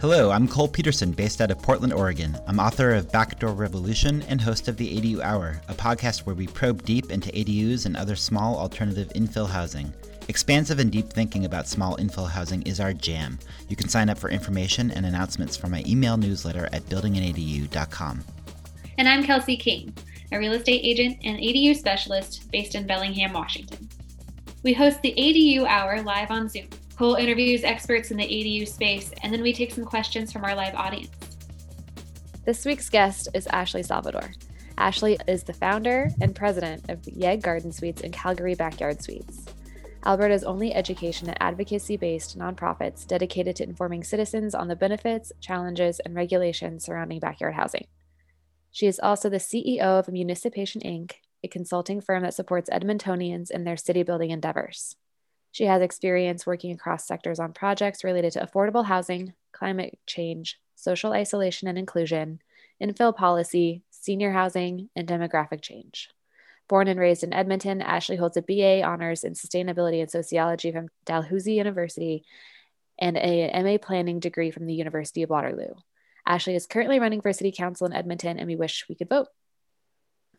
Hello, I'm Kol Peterson, based out of Portland, Oregon. I'm author of Backdoor Revolution and host of the ADU Hour, a podcast where we probe deep into ADUs and other small alternative infill housing. Expansive and deep thinking about small infill housing is our jam. You can sign up for information and announcements from my email newsletter at buildinganadu.com. And I'm Kelsey King, a real estate agent and ADU specialist based in Bellingham, Washington. We host the ADU Hour live on Zoom. Kol interviews experts in the ADU space, and then we take some questions from our live audience. This week's guest is Ashley Salvador. Ashley is the founder and president of YEG Garden Suites and Calgary Backyard Suites. Alberta's only education and advocacy based nonprofits dedicated to informing citizens on the benefits, challenges, and regulations surrounding backyard housing. She is also the CEO of Municipaction Inc., a consulting firm that supports Edmontonians in their city building endeavors. She has experience working across sectors on projects related to affordable housing, climate change, social isolation and inclusion, infill policy, senior housing, and demographic change. Born and raised in Edmonton, Ashley holds a BA honors in sustainability and sociology from Dalhousie University and a MA planning degree from the University of Waterloo. Ashley is currently running for city council in Edmonton, and we wish we could vote.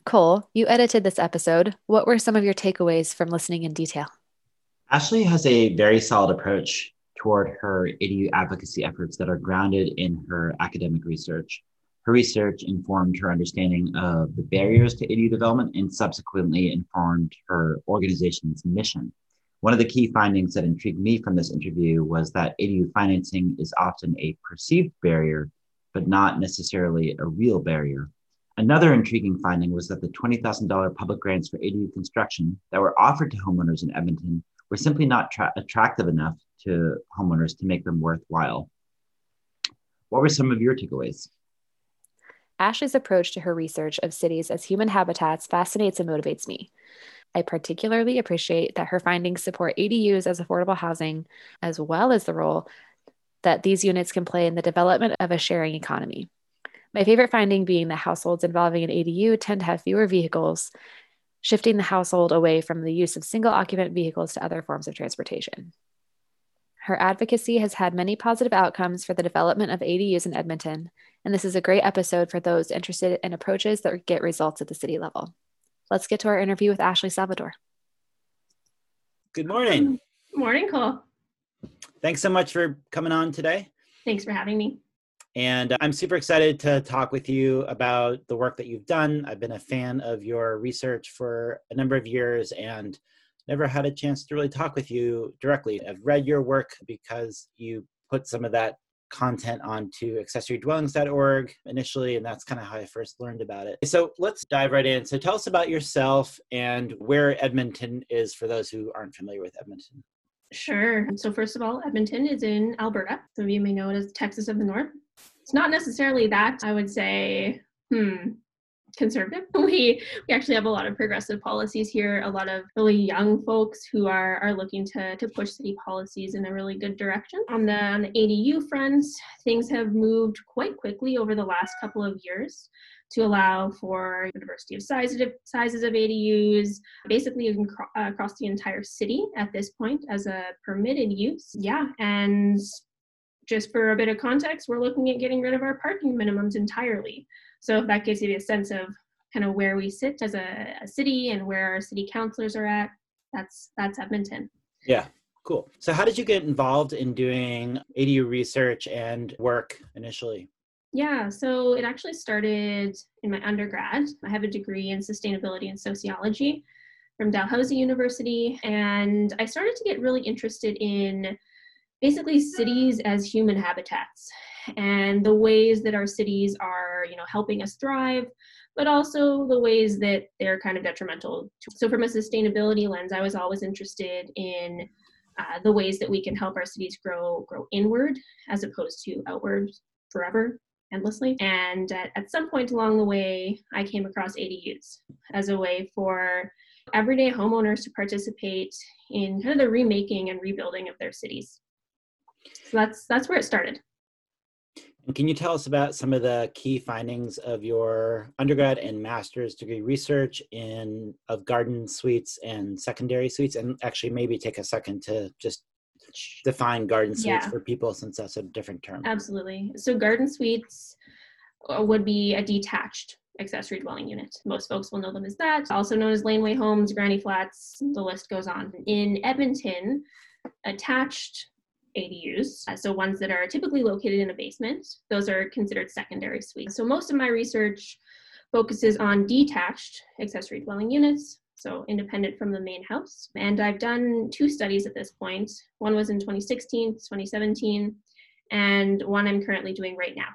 Kol, you edited this episode. What were some of your takeaways from listening in detail? Ashley has a very solid approach toward her ADU advocacy efforts that are grounded in her academic research. Her research informed her understanding of the barriers to ADU development and subsequently informed her organization's mission. One of the key findings that intrigued me from this interview was that ADU financing is often a perceived barrier, but not necessarily a real barrier. Another intriguing finding was that the $20,000 public grants for ADU construction that were offered to homeowners in Edmonton were simply not tra- attractive enough to homeowners to make them worthwhile. What were some of your takeaways? Ashley's approach to her research of cities as human habitats fascinates and motivates me. I particularly appreciate that her findings support ADUs as affordable housing, as well as the role that these units can play in the development of a sharing economy. My favorite finding being that households involving an ADU tend to have fewer vehicles shifting the household away from the use of single occupant vehicles to other forms of transportation. Her advocacy has had many positive outcomes for the development of ADUs in Edmonton, and this is a great episode for those interested in approaches that get results at the city level. Let's get to our interview with Ashley Salvador. Good morning. Good morning, Kol. Thanks so much for coming on today. Thanks for having me. And uh, I'm super excited to talk with you about the work that you've done. I've been a fan of your research for a number of years and never had a chance to really talk with you directly. I've read your work because you put some of that content onto accessorydwellings.org initially, and that's kind of how I first learned about it. So let's dive right in. So tell us about yourself and where Edmonton is for those who aren't familiar with Edmonton. Sure. So, first of all, Edmonton is in Alberta. Some of you may know it as Texas of the North. It's not necessarily that. I would say, hmm, conservative. We we actually have a lot of progressive policies here. A lot of really young folks who are are looking to to push city policies in a really good direction. On the on the ADU front, things have moved quite quickly over the last couple of years to allow for diversity of sizes of, sizes of ADUs, basically across the entire city at this point as a permitted use. Yeah, and just for a bit of context, we're looking at getting rid of our parking minimums entirely. So if that gives you a sense of kind of where we sit as a, a city and where our city councilors are at, that's that's Edmonton. Yeah, cool. So how did you get involved in doing ADU research and work initially? Yeah, so it actually started in my undergrad. I have a degree in sustainability and sociology from Dalhousie University, and I started to get really interested in basically cities as human habitats and the ways that our cities are, you know, helping us thrive, but also the ways that they're kind of detrimental. So from a sustainability lens, I was always interested in uh, the ways that we can help our cities grow grow inward as opposed to outward forever endlessly. And at, at some point along the way, I came across ADUs as a way for everyday homeowners to participate in kind of the remaking and rebuilding of their cities. So that's that's where it started. And can you tell us about some of the key findings of your undergrad and master's degree research in of garden suites and secondary suites, and actually maybe take a second to just define garden suites Yeah. for people since that's a different term. Absolutely. So garden suites uh, would be a detached accessory dwelling unit. Most folks will know them as that, also known as laneway homes, granny flats, the list goes on. In Edmonton, attached ADUs, uh, so ones that are typically located in a basement, those are considered secondary suites. So most of my research focuses on detached accessory dwelling units, so independent from the main house. And I've done two studies at this point. One was in 2016, 2017, and one I'm currently doing right now.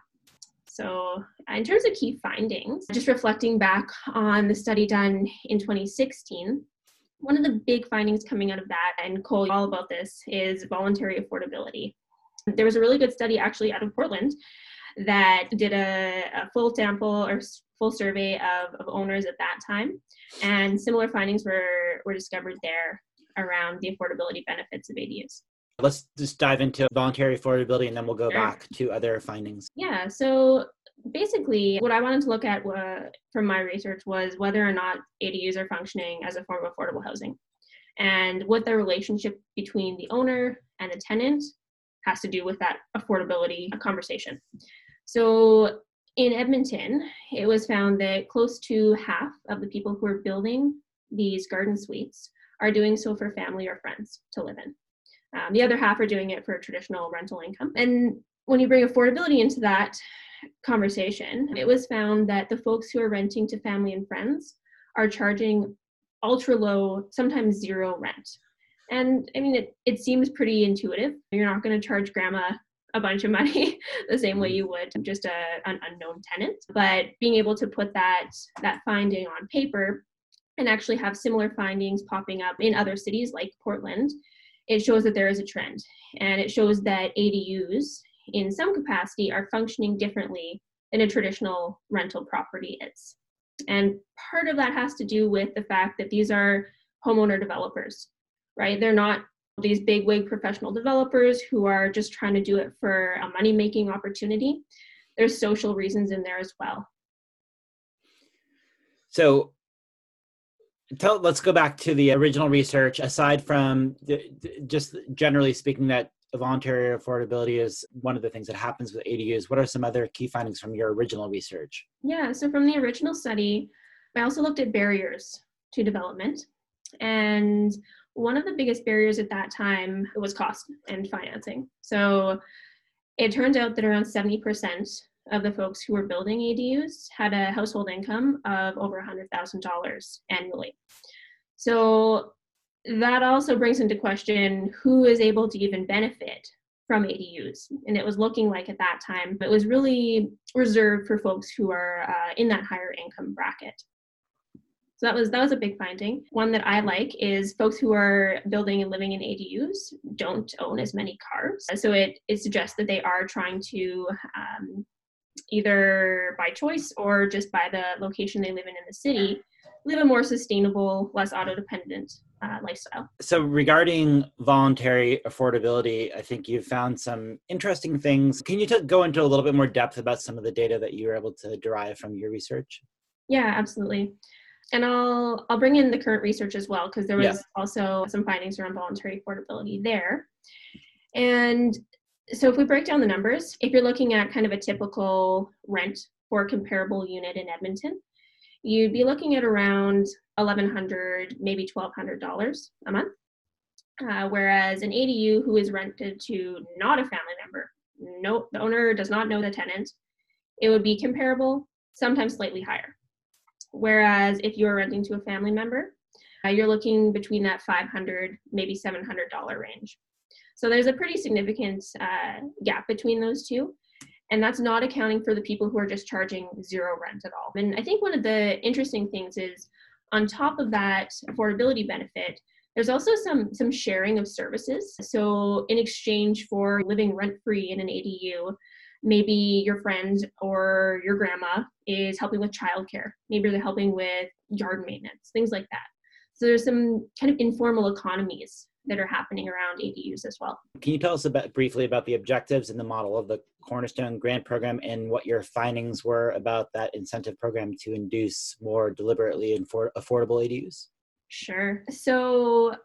So, in terms of key findings, just reflecting back on the study done in 2016, one of the big findings coming out of that, and Kol, all about this, is voluntary affordability. There was a really good study actually out of Portland that did a, a full sample or full survey of, of owners at that time, and similar findings were, were discovered there around the affordability benefits of ADUs. Let's just dive into voluntary affordability and then we'll go Sure. back to other findings. Yeah, so basically, what I wanted to look at wa- from my research was whether or not ADUs are functioning as a form of affordable housing and what the relationship between the owner and the tenant has to do with that affordability conversation. So in Edmonton, it was found that close to half of the people who are building these garden suites are doing so for family or friends to live in. Um, the other half are doing it for traditional rental income. And when you bring affordability into that conversation, it was found that the folks who are renting to family and friends are charging ultra low, sometimes zero rent. And I mean, it, it seems pretty intuitive. You're not going to charge grandma a bunch of money the same way you mm-hmm. would just a, an unknown tenant. But being able to put that, that finding on paper and actually have similar findings popping up in other cities like Portland, it shows that there is a trend. And it shows that ADUs in some capacity are functioning differently than a traditional rental property is. And part of that has to do with the fact that these are homeowner developers, right? They're not these big wig professional developers who are just trying to do it for a money making opportunity. There's social reasons in there as well. So tell, let's go back to the original research. Aside from the, just generally speaking, that voluntary affordability is one of the things that happens with ADUs. What are some other key findings from your original research? Yeah, so from the original study, I also looked at barriers to development. And one of the biggest barriers at that time was cost and financing. So it turned out that around 70% of the folks who were building ADUs had a household income of over $100,000 annually. So that also brings into question who is able to even benefit from ADUs. And it was looking like at that time but it was really reserved for folks who are uh, in that higher income bracket. So that was that was a big finding. One that I like is folks who are building and living in ADUs don't own as many cars. So it it suggests that they are trying to um, either by choice or just by the location they live in in the city live a more sustainable, less auto dependent uh, lifestyle. So, regarding voluntary affordability, I think you've found some interesting things. Can you t- go into a little bit more depth about some of the data that you were able to derive from your research? Yeah, absolutely. And I'll I'll bring in the current research as well because there was Yeah. also some findings around voluntary affordability there. And so if we break down the numbers, if you're looking at kind of a typical rent for a comparable unit in Edmonton, you'd be looking at around eleven hundred, maybe twelve hundred dollars a month. Uh, whereas an ADU who is rented to not a family member, no, the owner does not know the tenant, it would be comparable, sometimes slightly higher. Whereas if you're renting to a family member, uh, you're looking between that 500, maybe $700 range. So there's a pretty significant uh, gap between those two. And that's not accounting for the people who are just charging zero rent at all. And I think one of the interesting things is on top of that affordability benefit, there's also some some sharing of services. So in exchange for living rent free in an ADU, maybe your friend or your grandma is helping with childcare. Maybe they're helping with yard maintenance, things like that. So there's some kind of informal economies that are happening around ADUs as well. Can you tell us about, briefly about the objectives and the model of the Cornerstone Grant Program and what your findings were about that incentive program to induce more deliberately and for affordable ADUs? Sure. So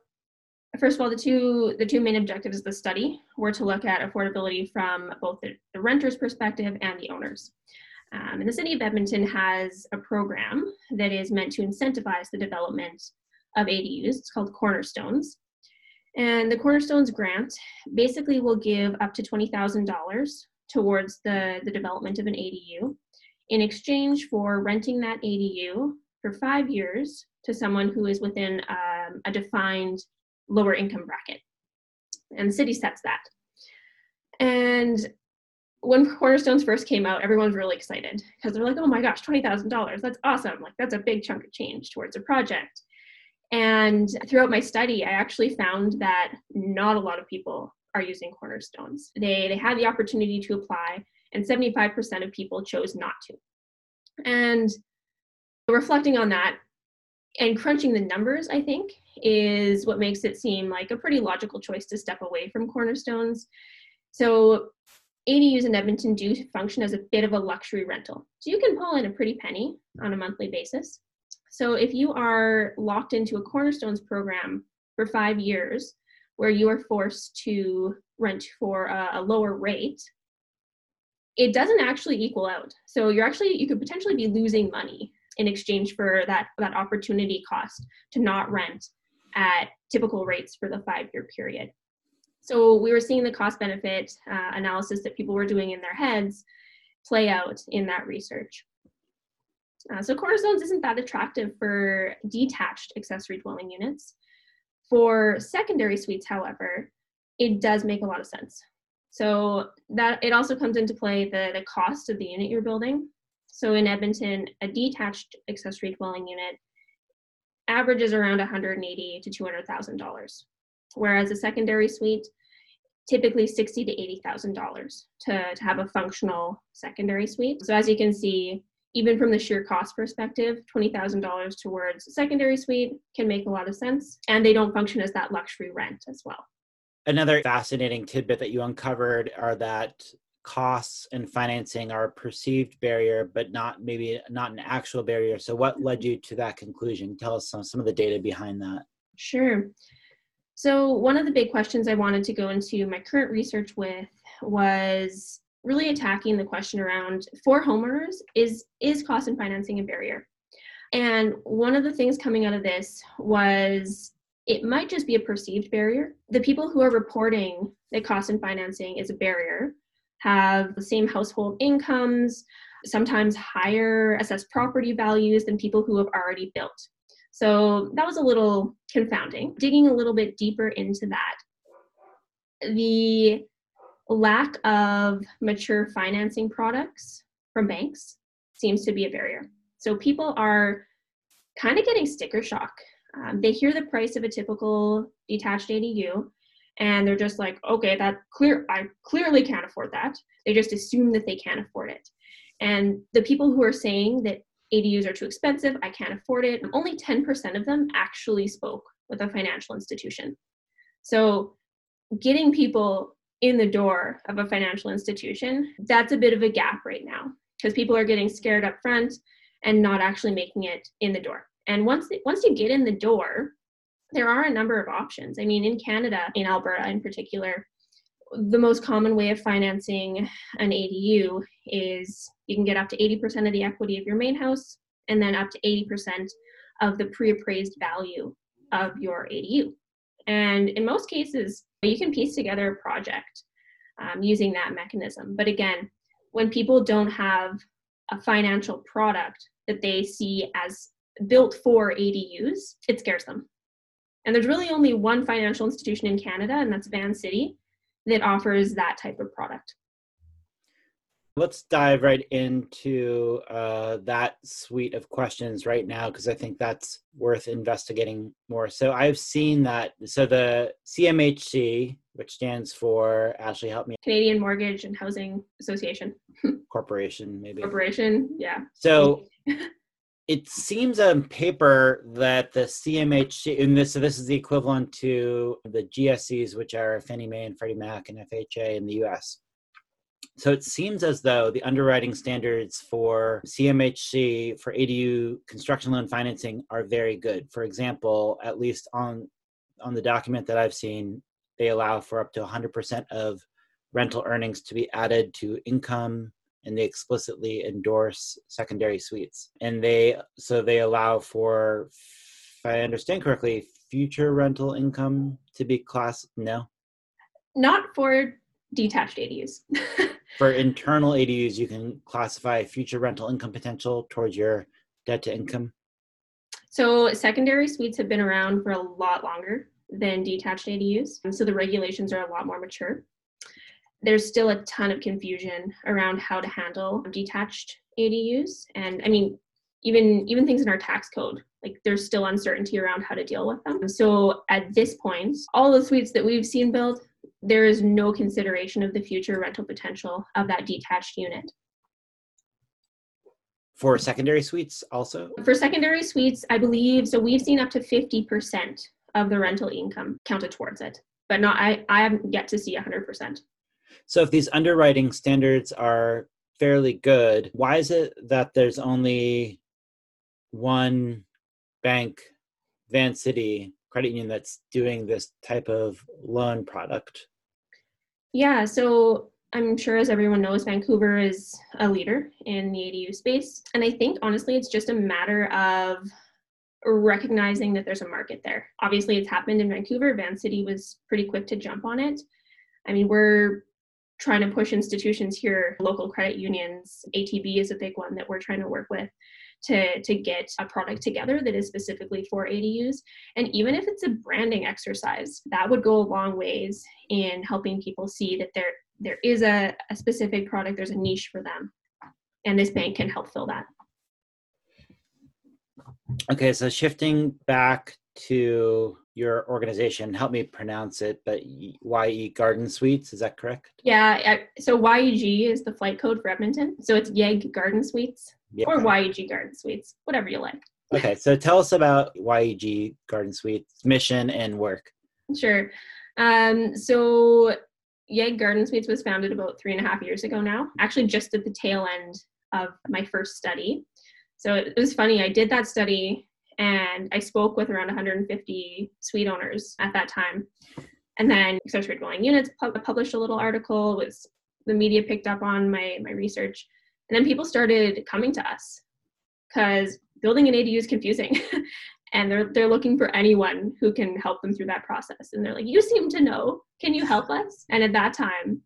first of all, the two the two main objectives of the study were to look at affordability from both the, the renter's perspective and the owners. Um, and the city of Edmonton has a program that is meant to incentivize the development of ADUs. It's called Cornerstones. And the Cornerstones grant basically will give up to $20,000 towards the, the development of an ADU in exchange for renting that ADU for five years to someone who is within um, a defined lower income bracket. And the city sets that. And when Cornerstones first came out, everyone was really excited because they're like, oh my gosh, $20,000. That's awesome. Like, that's a big chunk of change towards a project. And throughout my study, I actually found that not a lot of people are using Cornerstones. They, they had the opportunity to apply, and 75% of people chose not to. And reflecting on that and crunching the numbers, I think, is what makes it seem like a pretty logical choice to step away from Cornerstones. So ADUs in Edmonton do function as a bit of a luxury rental. So you can pull in a pretty penny on a monthly basis. So if you are locked into a Cornerstones program for five years, where you are forced to rent for a, a lower rate, it doesn't actually equal out. So you're actually you could potentially be losing money in exchange for that that opportunity cost to not rent at typical rates for the five year period. So we were seeing the cost benefit uh, analysis that people were doing in their heads play out in that research. Uh, so cornerstones isn't that attractive for detached accessory dwelling units. For secondary suites, however, it does make a lot of sense. So that it also comes into play the, the cost of the unit you're building. So in Edmonton, a detached accessory dwelling unit averages around 180 to 200,000 dollars whereas a secondary suite typically sixty to eighty thousand dollars to to have a functional secondary suite. So as you can see, even from the sheer cost perspective, twenty thousand dollars towards a secondary suite can make a lot of sense, and they don't function as that luxury rent as well. Another fascinating tidbit that you uncovered are that costs and financing are a perceived barrier, but not maybe not an actual barrier. So, what led mm-hmm. you to that conclusion? Tell us some, some of the data behind that. Sure. So, one of the big questions I wanted to go into my current research with was really attacking the question around for homeowners is is cost and financing a barrier? And one of the things coming out of this was it might just be a perceived barrier. The people who are reporting that cost and financing is a barrier have the same household incomes, sometimes higher assessed property values than people who have already built. So that was a little confounding. Digging a little bit deeper into that, the lack of mature financing products from banks seems to be a barrier. So people are kind of getting sticker shock. Um, they hear the price of a typical detached ADU and they're just like, okay, that clear, I clearly can't afford that. They just assume that they can't afford it. And the people who are saying that ADUs are too expensive, I can't afford it. Only 10% of them actually spoke with a financial institution. So getting people in the door of a financial institution, that's a bit of a gap right now because people are getting scared up front and not actually making it in the door. And once once you get in the door, there are a number of options. I mean, in Canada, in Alberta in particular, the most common way of financing an ADU is you can get up to 80% of the equity of your main house and then up to 80% of the pre appraised value of your ADU. And in most cases, you can piece together a project um, using that mechanism. But again, when people don't have a financial product that they see as built for ADUs, it scares them. And there's really only one financial institution in Canada, and that's Vancity, that offers that type of product. Let's dive right into uh, that suite of questions right now because I think that's worth investigating more. So I've seen that. So the CMHC, which stands for Ashley, help me. Canadian Mortgage and Housing Association. Corporation, maybe. Corporation, yeah. So it seems on paper that the CMHC, and this, so this is the equivalent to the GSEs, which are Fannie Mae and Freddie Mac and FHA in the US. So it seems as though the underwriting standards for CMHC for ADU construction loan financing are very good. For example, at least on on the document that I've seen, they allow for up to 100% of rental earnings to be added to income and they explicitly endorse secondary suites. And they so they allow for if I understand correctly, future rental income to be class no. Not for detached ADUs. for internal ADUs, you can classify future rental income potential towards your debt to income. So secondary suites have been around for a lot longer than detached ADUs. So the regulations are a lot more mature. There's still a ton of confusion around how to handle detached ADUs. And I mean, even even things in our tax code, like there's still uncertainty around how to deal with them. So at this point, all the suites that we've seen built, there is no consideration of the future rental potential of that detached unit. For secondary suites also? For secondary suites, I believe so we've seen up to 50% of the rental income counted towards it. But not I I haven't yet to see 100%. So if these underwriting standards are fairly good, why is it that there's only one bank, Vancity Credit Union, that's doing this type of loan product? Yeah, so I'm sure as everyone knows, Vancouver is a leader in the ADU space. And I think honestly, it's just a matter of recognizing that there's a market there. Obviously, it's happened in Vancouver. Vancity was pretty quick to jump on it. I mean, we're trying to push institutions here, local credit unions, ATB is a big one that we're trying to work with to, to get a product together that is specifically for ADUs. And even if it's a branding exercise, that would go a long ways in helping people see that there, there is a, a specific product, there's a niche for them. And this bank can help fill that. Okay, so shifting back to your organization, help me pronounce it, but YE Garden Suites, is that correct? Yeah, so YEG is the flight code for Edmonton. So it's YEG Garden Suites yeah. or YEG Garden Suites, whatever you like. Okay, so tell us about YEG Garden Suites mission and work. Sure. Um, so YEG Garden Suites was founded about three and a half years ago now, actually just at the tail end of my first study. So it was funny, I did that study and I spoke with around 150 suite owners at that time. And then accessory dwelling units published a little article. Was the media picked up on my my research, and then people started coming to us because building an ADU is confusing, and they're they're looking for anyone who can help them through that process. And they're like, "You seem to know. Can you help us?" And at that time,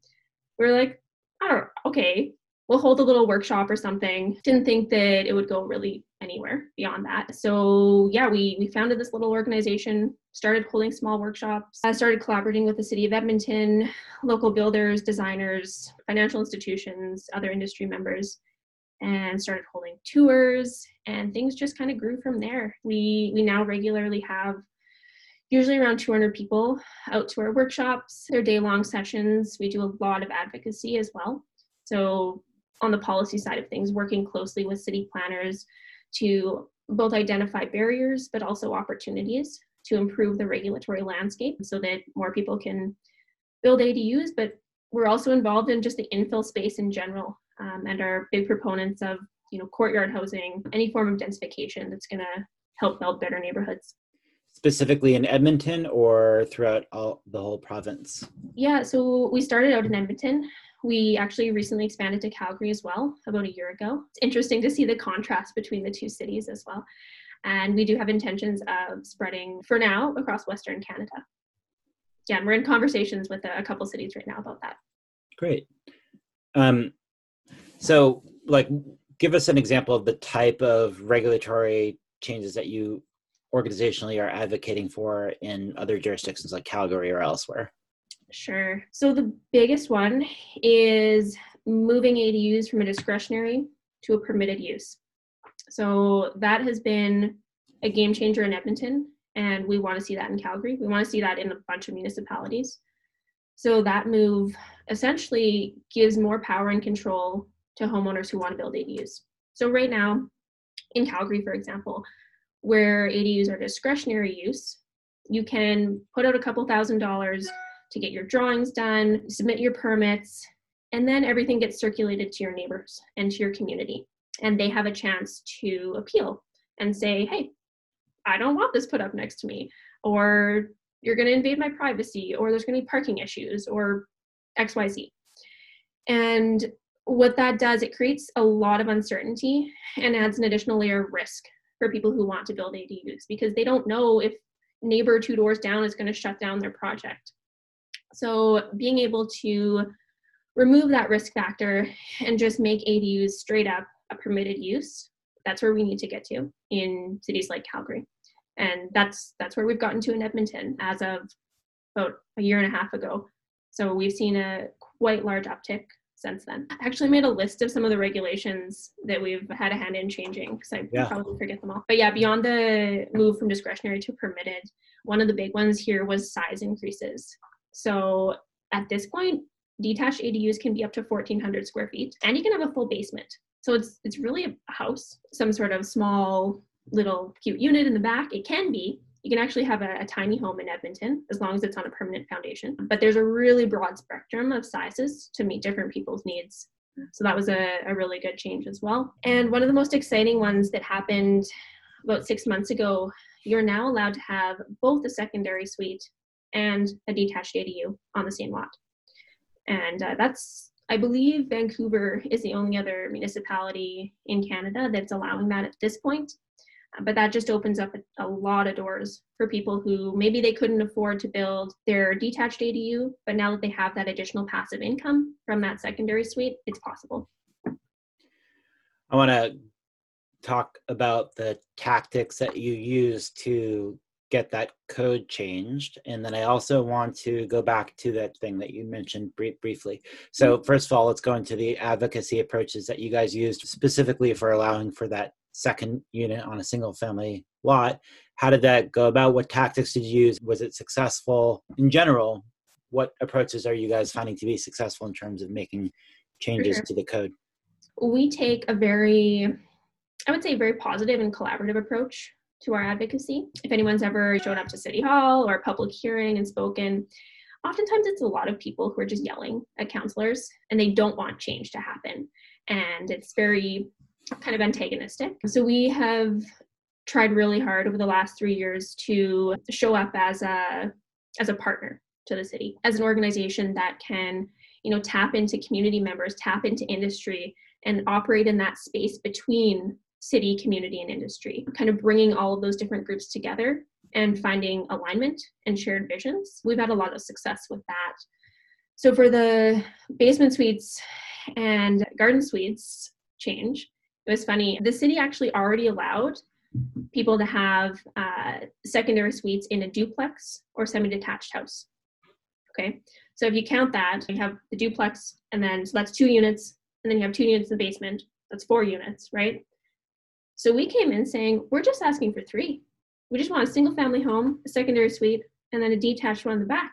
we're like, "I don't. Okay, we'll hold a little workshop or something. Didn't think that it would go really anywhere beyond that. So yeah, we we founded this little organization, started holding small workshops, I started collaborating with the city of Edmonton, local builders, designers, financial institutions, other industry members, and started holding tours and things just kind of grew from there. We we now regularly have usually around 200 people out to our workshops, their day long sessions. We do a lot of advocacy as well. So on the policy side of things, working closely with city planners to both identify barriers but also opportunities to improve the regulatory landscape so that more people can build ADUs. But we're also involved in just the infill space in general um, and are big proponents of you know courtyard housing, any form of densification that's going to help build better neighborhoods. Specifically in Edmonton or throughout all, the whole province? Yeah, so we started out in Edmonton we actually recently expanded to Calgary as well about a year ago. It's interesting to see the contrast between the two cities as well. And we do have intentions of spreading for now across Western Canada. Yeah, and we're in conversations with a, a couple cities right now about that. Great. Um, so, like, give us an example of the type of regulatory changes that you organizationally are advocating for in other jurisdictions like Calgary or elsewhere. Sure. So the biggest one is moving ADUs from a discretionary to a permitted use. So that has been a game changer in Edmonton, and we want to see that in Calgary. We want to see that in a bunch of municipalities. So that move essentially gives more power and control to homeowners who want to build ADUs. So right now, in Calgary, for example, where ADUs are discretionary use, you can put out a couple thousand dollars to get your drawings done, submit your permits, and then everything gets circulated to your neighbors and to your community. And they have a chance to appeal and say, hey, I don't want this put up next to me. Or you're going to invade my privacy or there's going to be parking issues or xyz and what that does it creates a lot of uncertainty and adds an additional layer of risk for people who want to build adus because they don't know if neighbor two doors down is going to shut down their project so being able to remove that risk factor and just make adus straight up a permitted use that's where we need to get to in cities like calgary and that's that's where we've gotten to in edmonton as of about a year and a half ago so we've seen a quite large uptick since then. I actually made a list of some of the regulations that we've had a hand in changing because I yeah. probably forget them all. But yeah, beyond the move from discretionary to permitted, one of the big ones here was size increases. So at this point, detached ADUs can be up to 1,400 square feet, and you can have a full basement. So it's it's really a house, some sort of small little cute unit in the back. It can be, you can actually have a, a, tiny home in Edmonton as long as it's on a permanent foundation. But there's a really broad spectrum of sizes to meet different people's needs. So that was a, a really good change as well. And one of the most exciting ones that happened about six months ago, you're now allowed to have both a secondary suite and a detached ADU on the same lot. And uh, that's, I believe, Vancouver is the only other municipality in Canada that's allowing that at this point but that just opens up a, a, lot of doors for people who maybe they couldn't afford to build their detached ADU, but now that they have that additional passive income from that secondary suite, it's possible. I want to talk about the tactics that you use to get that code changed and then i also want to go back to that thing that you mentioned brief, briefly so mm-hmm. first of all let's go into the advocacy approaches that you guys used specifically for allowing for that second unit on a single family lot. How did that go about? What tactics did you use? Was it successful in general? What approaches are you guys finding to be successful in terms of making changes sure. to the code? We take a very, I would say, very positive and collaborative approach to our advocacy. If anyone's ever shown up to City Hall or a public hearing and spoken, oftentimes it's a lot of people who are just yelling at counselors and they don't want change to happen. And it's very kind of antagonistic. So we have tried really hard over the last three years to show up as a as a partner to the city, as an organization that can, you know, tap into community members, tap into industry, and operate in that space between city, community, and industry, kind of bringing all of those different groups together and finding alignment and shared visions. We've had a lot of success with that. So for the basement suites and garden suites change, it was funny. The city actually already allowed people to have uh, secondary suites in a duplex or semi-detached house. Okay, so if you count that, you have the duplex, and then so that's two units, and then you have two units in the basement. That's four units, right? So we came in saying we're just asking for three. We just want a single-family home, a secondary suite, and then a detached one in the back.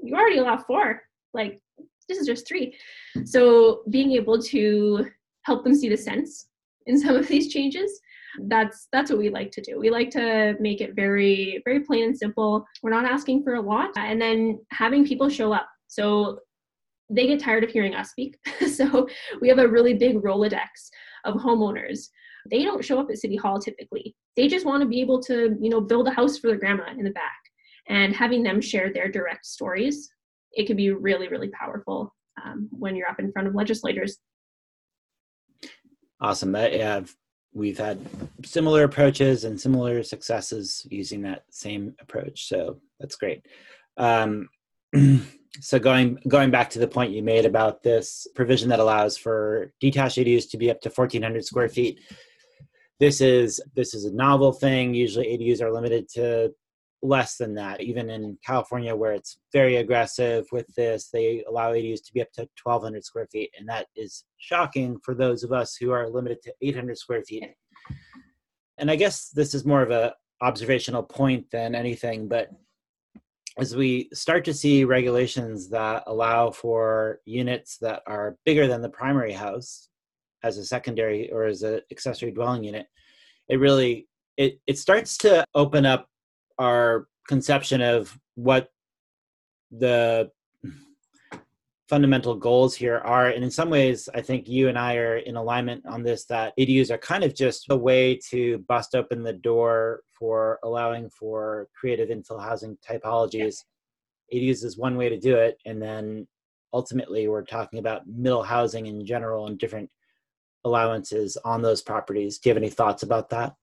You already allow four. Like this is just three. So being able to help them see the sense in some of these changes that's that's what we like to do we like to make it very very plain and simple we're not asking for a lot and then having people show up so they get tired of hearing us speak so we have a really big rolodex of homeowners they don't show up at city hall typically they just want to be able to you know build a house for their grandma in the back and having them share their direct stories it can be really really powerful um, when you're up in front of legislators Awesome. we've had similar approaches and similar successes using that same approach. So that's great. Um, so going going back to the point you made about this provision that allows for detached ADUs to be up to 1,400 square feet. This is this is a novel thing. Usually ADUs are limited to less than that. Even in California, where it's very aggressive with this, they allow ADUs to be up to 1,200 square feet, and that is shocking for those of us who are limited to 800 square feet. And I guess this is more of a observational point than anything, but as we start to see regulations that allow for units that are bigger than the primary house as a secondary or as an accessory dwelling unit, it really it, it starts to open up our conception of what the fundamental goals here are and in some ways i think you and i are in alignment on this that adus are kind of just a way to bust open the door for allowing for creative infill housing typologies yeah. adus is one way to do it and then ultimately we're talking about middle housing in general and different allowances on those properties do you have any thoughts about that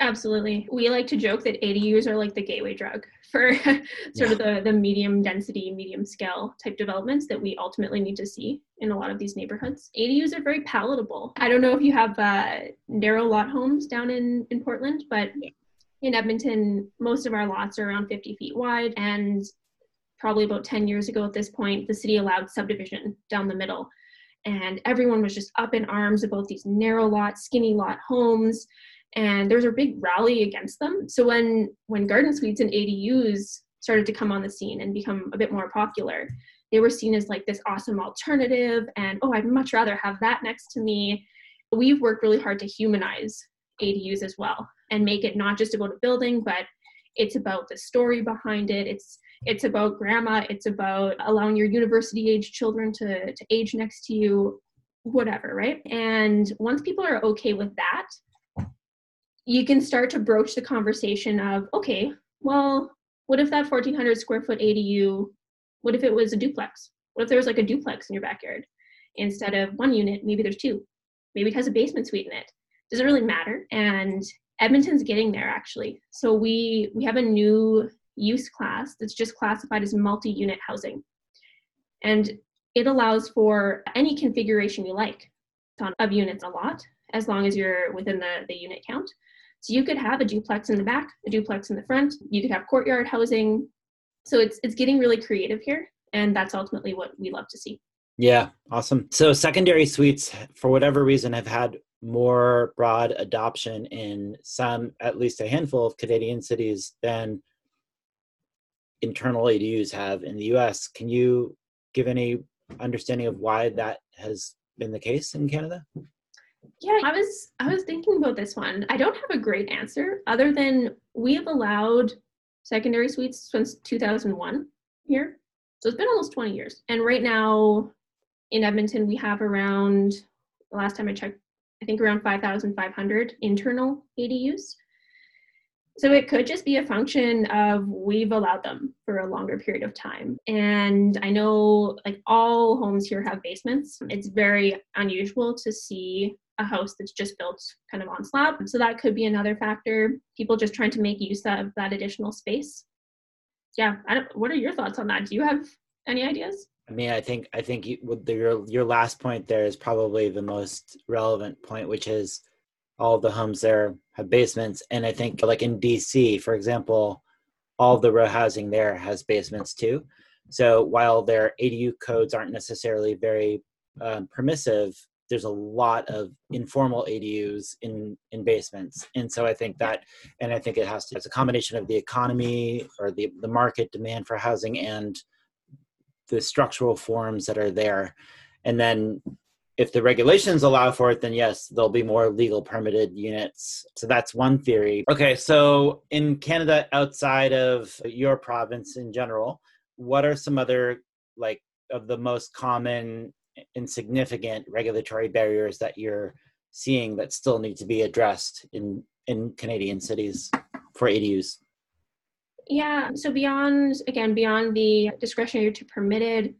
Absolutely. We like to joke that ADUs are like the gateway drug for sort yeah. of the, the medium density, medium scale type developments that we ultimately need to see in a lot of these neighborhoods. ADUs are very palatable. I don't know if you have uh, narrow lot homes down in, in Portland, but yeah. in Edmonton, most of our lots are around 50 feet wide. And probably about 10 years ago at this point, the city allowed subdivision down the middle. And everyone was just up in arms about these narrow lot, skinny lot homes and there was a big rally against them. So when when garden suites and ADUs started to come on the scene and become a bit more popular, they were seen as like this awesome alternative and oh, I'd much rather have that next to me. We've worked really hard to humanize ADUs as well and make it not just about a building, but it's about the story behind it. It's it's about grandma, it's about allowing your university age children to, to age next to you, whatever, right? And once people are okay with that, you can start to broach the conversation of okay well what if that 1400 square foot adu what if it was a duplex? What if there was like a duplex in your backyard instead of one unit? Maybe there's two. Maybe it has a basement suite in it. Does it really matter. And edmonton's getting there actually. So we we have a new use class that's just classified as multi-unit housing and it allows for any configuration you like of units a lot as long as you're within the, the unit count so you could have a duplex in the back, a duplex in the front. You could have courtyard housing. So it's it's getting really creative here, and that's ultimately what we love to see. Yeah, awesome. So secondary suites, for whatever reason, have had more broad adoption in some, at least a handful of Canadian cities than internal ADUs have in the US. Can you give any understanding of why that has been the case in Canada? Yeah, I was I was thinking about this one. I don't have a great answer other than we have allowed secondary suites since 2001 here. So it's been almost 20 years. And right now in Edmonton we have around the last time I checked I think around 5,500 internal ADUs. So it could just be a function of we've allowed them for a longer period of time. And I know like all homes here have basements. It's very unusual to see a house that's just built kind of on slab. So that could be another factor. People just trying to make use of that additional space. Yeah, what are your thoughts on that? Do you have any ideas? I mean, I think I think you, your your last point there is probably the most relevant point, which is all the homes there have basements, and I think like in DC, for example, all the row housing there has basements too. So while their ADU codes aren't necessarily very um, permissive, there's a lot of informal ADUs in in basements, and so I think that, and I think it has to. It's a combination of the economy or the the market demand for housing and the structural forms that are there, and then if the regulations allow for it, then yes, there'll be more legal permitted units. So that's one theory. Okay, so in Canada, outside of your province in general, what are some other like of the most common insignificant regulatory barriers that you're seeing that still need to be addressed in in Canadian cities for ADUs? Yeah, so beyond again beyond the discretionary to permitted,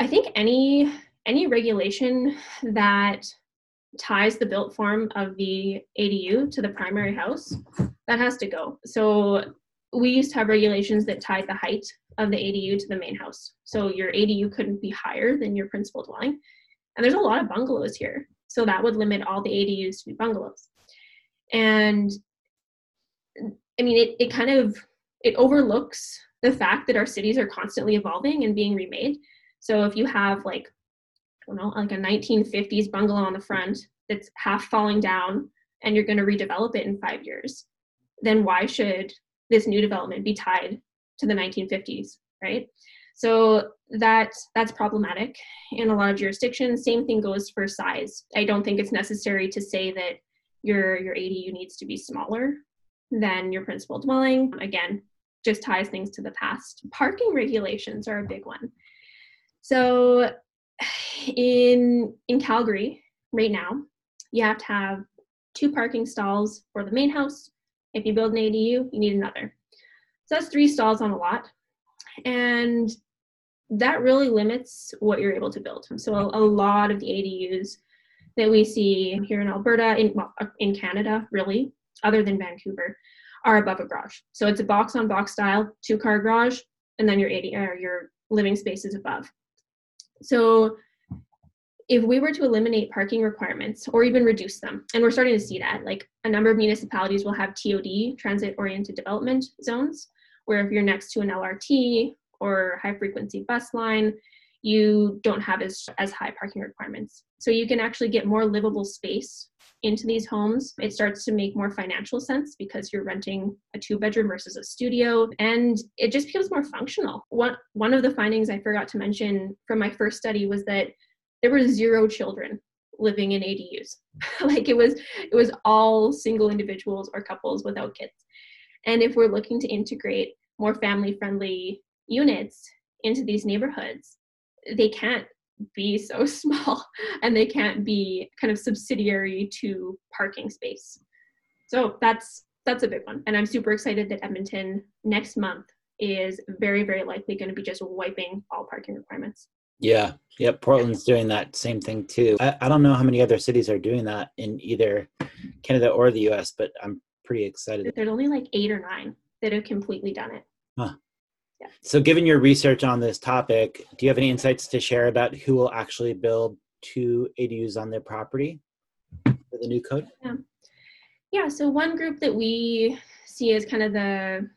I think any any regulation that ties the built form of the ADU to the primary house, that has to go. So we used to have regulations that tied the height of the ADU to the main house. So your ADU couldn't be higher than your principal dwelling. And there's a lot of bungalows here. So that would limit all the ADUs to be bungalows. And I mean, it, it kind of, it overlooks the fact that our cities are constantly evolving and being remade. So if you have like, I don't know, like a 1950s bungalow on the front that's half falling down and you're going to redevelop it in five years, then why should this new development be tied to the 1950s, right? So that that's problematic in a lot of jurisdictions. Same thing goes for size. I don't think it's necessary to say that your your ADU needs to be smaller than your principal dwelling. Again, just ties things to the past. Parking regulations are a big one. So in in Calgary right now, you have to have two parking stalls for the main house. If you build an ADU, you need another. So that's three stalls on a lot. And that really limits what you're able to build. So a, a lot of the ADUs that we see here in Alberta, in well, uh, in Canada, really, other than Vancouver, are above a garage. So it's a box on box style, two car garage, and then your AD or your living space is above. So if we were to eliminate parking requirements or even reduce them, and we're starting to see that, like a number of municipalities will have TOD, transit oriented development zones, where if you're next to an LRT or high frequency bus line, you don't have as, as high parking requirements. So you can actually get more livable space into these homes. It starts to make more financial sense because you're renting a two bedroom versus a studio and it just becomes more functional. One one of the findings I forgot to mention from my first study was that there were zero children living in ADUs. like it was it was all single individuals or couples without kids. And if we're looking to integrate more family friendly units into these neighborhoods, they can't be so small and they can't be kind of subsidiary to parking space. So that's that's a big one. And I'm super excited that Edmonton next month is very, very likely going to be just wiping all parking requirements. Yeah. Yeah. Portland's doing that same thing too. I, I don't know how many other cities are doing that in either Canada or the US, but I'm pretty excited. There's only like eight or nine that have completely done it. Huh. Yeah. So, given your research on this topic, do you have any insights to share about who will actually build two ADUs on their property for the new code? Yeah. Yeah. So, one group that we see as kind of the,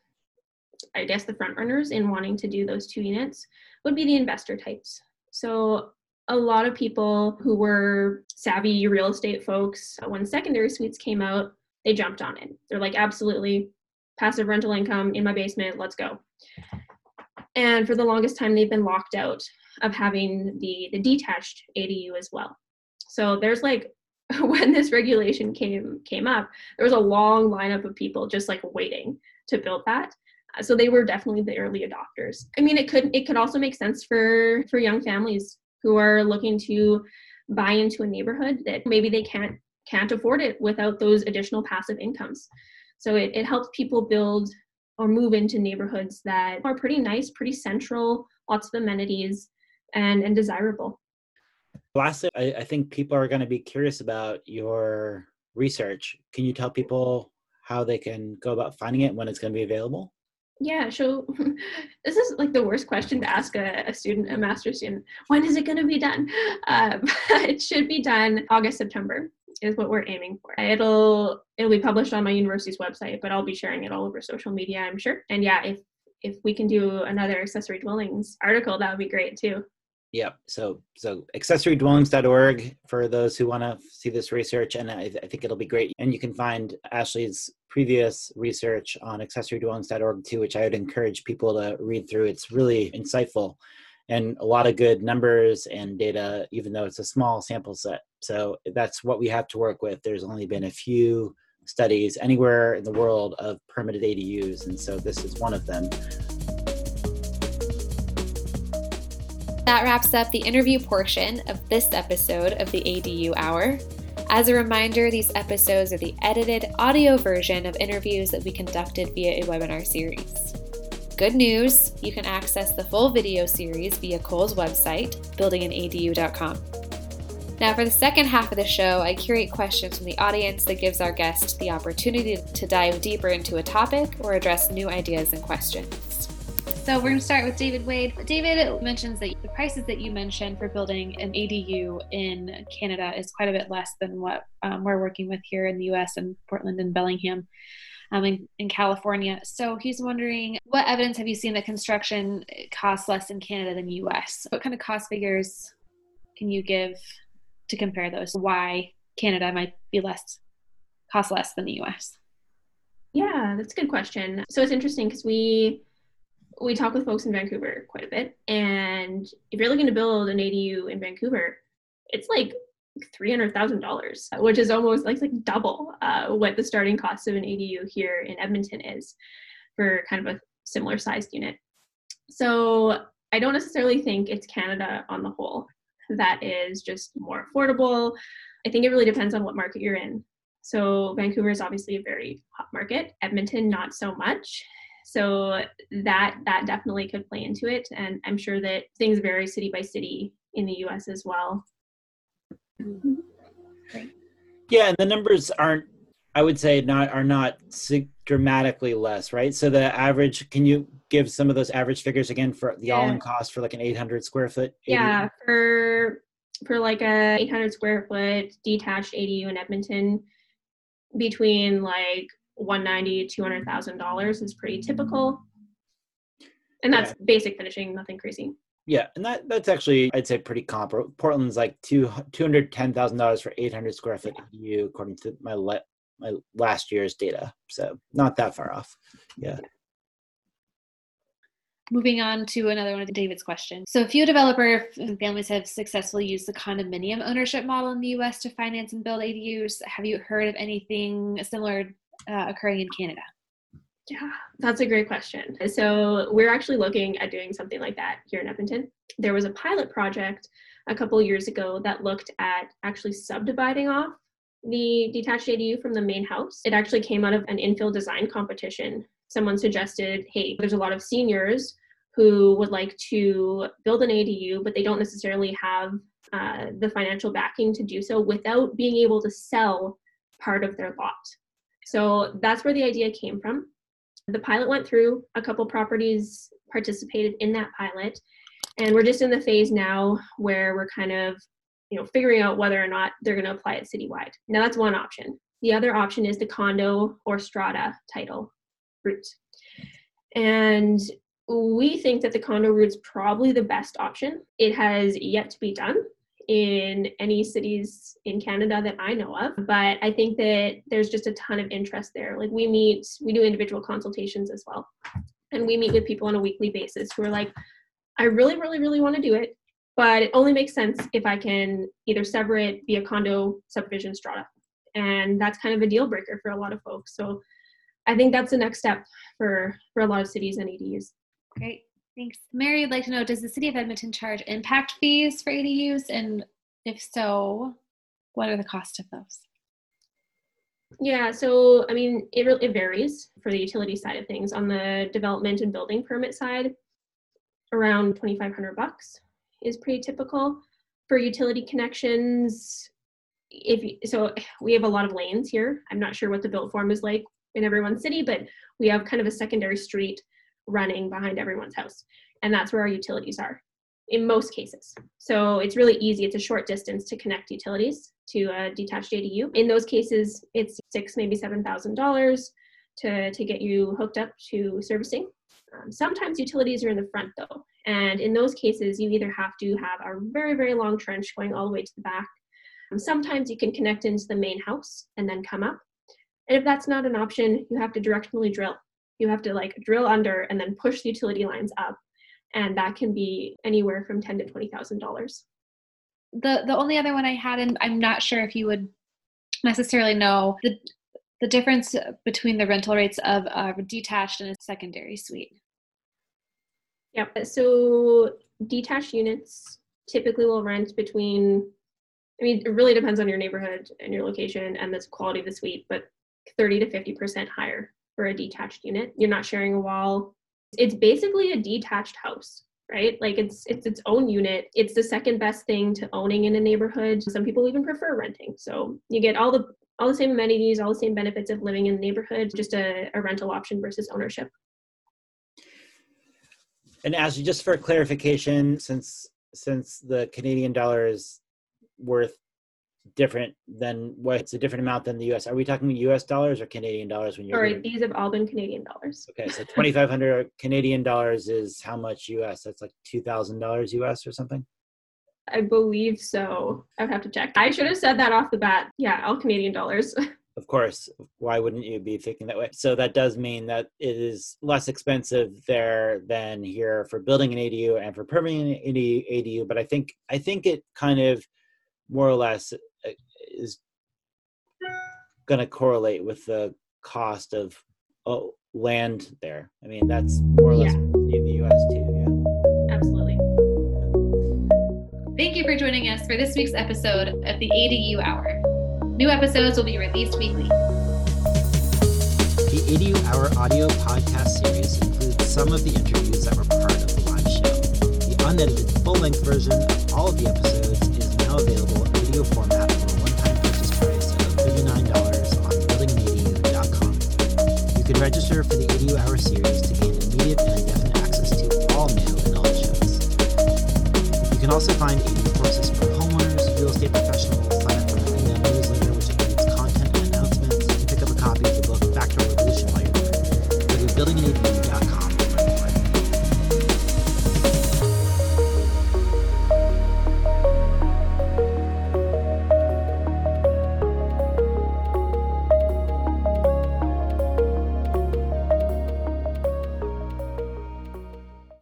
I guess, the front runners in wanting to do those two units would be the investor types. So, a lot of people who were savvy real estate folks, uh, when secondary suites came out, they jumped on it. They're like, absolutely, passive rental income in my basement, let's go. And for the longest time, they've been locked out of having the, the detached ADU as well. So there's like, when this regulation came came up, there was a long lineup of people just like waiting to build that. Uh, so they were definitely the early adopters. I mean, it could it could also make sense for for young families who are looking to buy into a neighborhood that maybe they can't can't afford it without those additional passive incomes. So it, it helps people build or move into neighborhoods that are pretty nice, pretty central, lots of amenities, and, and desirable. Lastly, I, I think people are going to be curious about your research. Can you tell people how they can go about finding it when it's going to be available? Yeah, so this is like the worst question to ask a, a student, a master's student. When is it going to be done? Uh, it should be done August, September is what we're aiming for. It'll it'll be published on my university's website, but I'll be sharing it all over social media, I'm sure. And yeah, if if we can do another accessory dwellings article, that would be great too. Yep. So so accessorydwellings.org for those who want to see this research, and I, I, think it'll be great. And you can find Ashley's previous research on accessorydwellings.org too, which I would encourage people to read through. It's really insightful and a lot of good numbers and data, even though it's a small sample set. So that's what we have to work with. There's only been a few studies anywhere in the world of permitted ADUs, and so this is one of them. That wraps up the interview portion of this episode of the ADU Hour. As a reminder, these episodes are the edited audio version of interviews that we conducted via a webinar series. Good news, you can access the full video series via Kol's website, buildinganadu.com. Now, for the second half of the show, I curate questions from the audience that gives our guest the opportunity to dive deeper into a topic or address new ideas and questions. So we're going to start with David Wade. David mentions that the prices that you mentioned for building an ADU in Canada is quite a bit less than what um, we're working with here in the U.S. and Portland and Bellingham um, in, in California. So he's wondering what evidence have you seen that construction costs less in Canada than US? What kind of cost figures can you give to compare those? Why Canada might be less cost less than the US? Yeah, that's a good question. So it's interesting because we we talk with folks in Vancouver quite a bit, and if you're looking to build an ADU in Vancouver, it's like three hundred thousand dollars, which is almost like like double uh, what the starting cost of an ADU here in Edmonton is for kind of a similar sized unit. So I don't necessarily think it's Canada on the whole that is just more affordable. I think it really depends on what market you're in. So Vancouver is obviously a very hot market. Edmonton, not so much. So that that definitely could play into it, and I'm sure that things vary city by city in the U.S. as well. Mm-hmm. Yeah, and the numbers aren't. I would say not are not dramatically less, right? So the average. Can you give some of those average figures again for the yeah. all-in cost for like an 800 square foot? ADU? Yeah, for for like a 800 square foot detached ADU in Edmonton, between like 190 to 200,000 dollars is pretty typical. And that's yeah. basic finishing, nothing crazy. Yeah, and that that's actually I'd say pretty comparable. Portland's like two two hundred ten thousand dollars for eight hundred square foot ADU, according to my le- my last year's data. So not that far off. Yeah. Moving on to another one of David's questions. So, a few developer families have successfully used the condominium ownership model in the US to finance and build ADUs. Have you heard of anything similar uh, occurring in Canada? Yeah, that's a great question. So, we're actually looking at doing something like that here in Edmonton. There was a pilot project a couple years ago that looked at actually subdividing off the detached ADU from the main house. It actually came out of an infill design competition. Someone suggested, hey, there's a lot of seniors who would like to build an ADU, but they don't necessarily have uh, the financial backing to do so without being able to sell part of their lot. So that's where the idea came from. The pilot went through, a couple properties participated in that pilot, and we're just in the phase now where we're kind of you know figuring out whether or not they're going to apply it citywide. Now that's one option. The other option is the condo or strata title route. And we think that the condo route is probably the best option. It has yet to be done in any cities in Canada that I know of, but I think that there's just a ton of interest there. Like we meet, we do individual consultations as well. And we meet with people on a weekly basis who are like, I really, really, really want to do it, but it only makes sense if I can either sever it via condo subdivision strata. And that's kind of a deal breaker for a lot of folks. So I think that's the next step for, for a lot of cities and ADUs. Great. Thanks. Mary, I'd like to know Does the City of Edmonton charge impact fees for ADUs? And if so, what are the cost of those? Yeah, so I mean, it, it varies for the utility side of things. On the development and building permit side, around 2500 bucks is pretty typical. For utility connections, if so we have a lot of lanes here. I'm not sure what the built form is like in everyone's city, but we have kind of a secondary street running behind everyone's house. And that's where our utilities are in most cases. So it's really easy. It's a short distance to connect utilities to a detached ADU. In those cases, it's six, maybe seven thousand dollars to to get you hooked up to servicing. Um, sometimes utilities are in the front though, and in those cases, you either have to have a very very long trench going all the way to the back. Um, sometimes you can connect into the main house and then come up. And if that's not an option, you have to directionally drill you have to like drill under and then push the utility lines up and that can be anywhere from ten to twenty thousand dollars. The the only other one i had and i'm not sure if you would necessarily know the the difference between the rental rates of a detached and a secondary suite. Yep so detached units typically will rent between i mean it really depends on your neighborhood and your location and the quality of the suite but 30 to 50 percent higher for a detached unit. You're not sharing a wall. It's basically a detached house, right? Like it's it's its own unit. It's the second best thing to owning in a neighborhood. Some people even prefer renting. So you get all the all the same amenities, all the same benefits of living in the neighborhood, just a, a rental option versus ownership. And as just for clarification, since since the Canadian dollar is worth different than what's a different amount than the US. Are we talking US dollars or Canadian dollars when you're Sorry, doing... these have all been Canadian dollars. Okay, so 2500 Canadian dollars is how much US? That's like $2000 US or something? I believe so. I would have to check. I should have said that off the bat. Yeah, all Canadian dollars. of course. Why wouldn't you be thinking that way? So that does mean that it is less expensive there than here for building an ADU and for permitting an ADU. But I think I think it kind of more or less is going to correlate with the cost of oh, land there. I mean, that's more or less yeah. in the U.S. too. Yeah, absolutely. Thank you for joining us for this week's episode of the ADU Hour. New episodes will be released weekly. The ADU Hour audio podcast series includes some of the interviews that were part of the live show. The unedited full length version of all of the episodes is now available in video format register for the ADU Hour series to gain immediate and indefinite access to all new and old shows. You can also find ADU courses for homeowners, real estate professionals,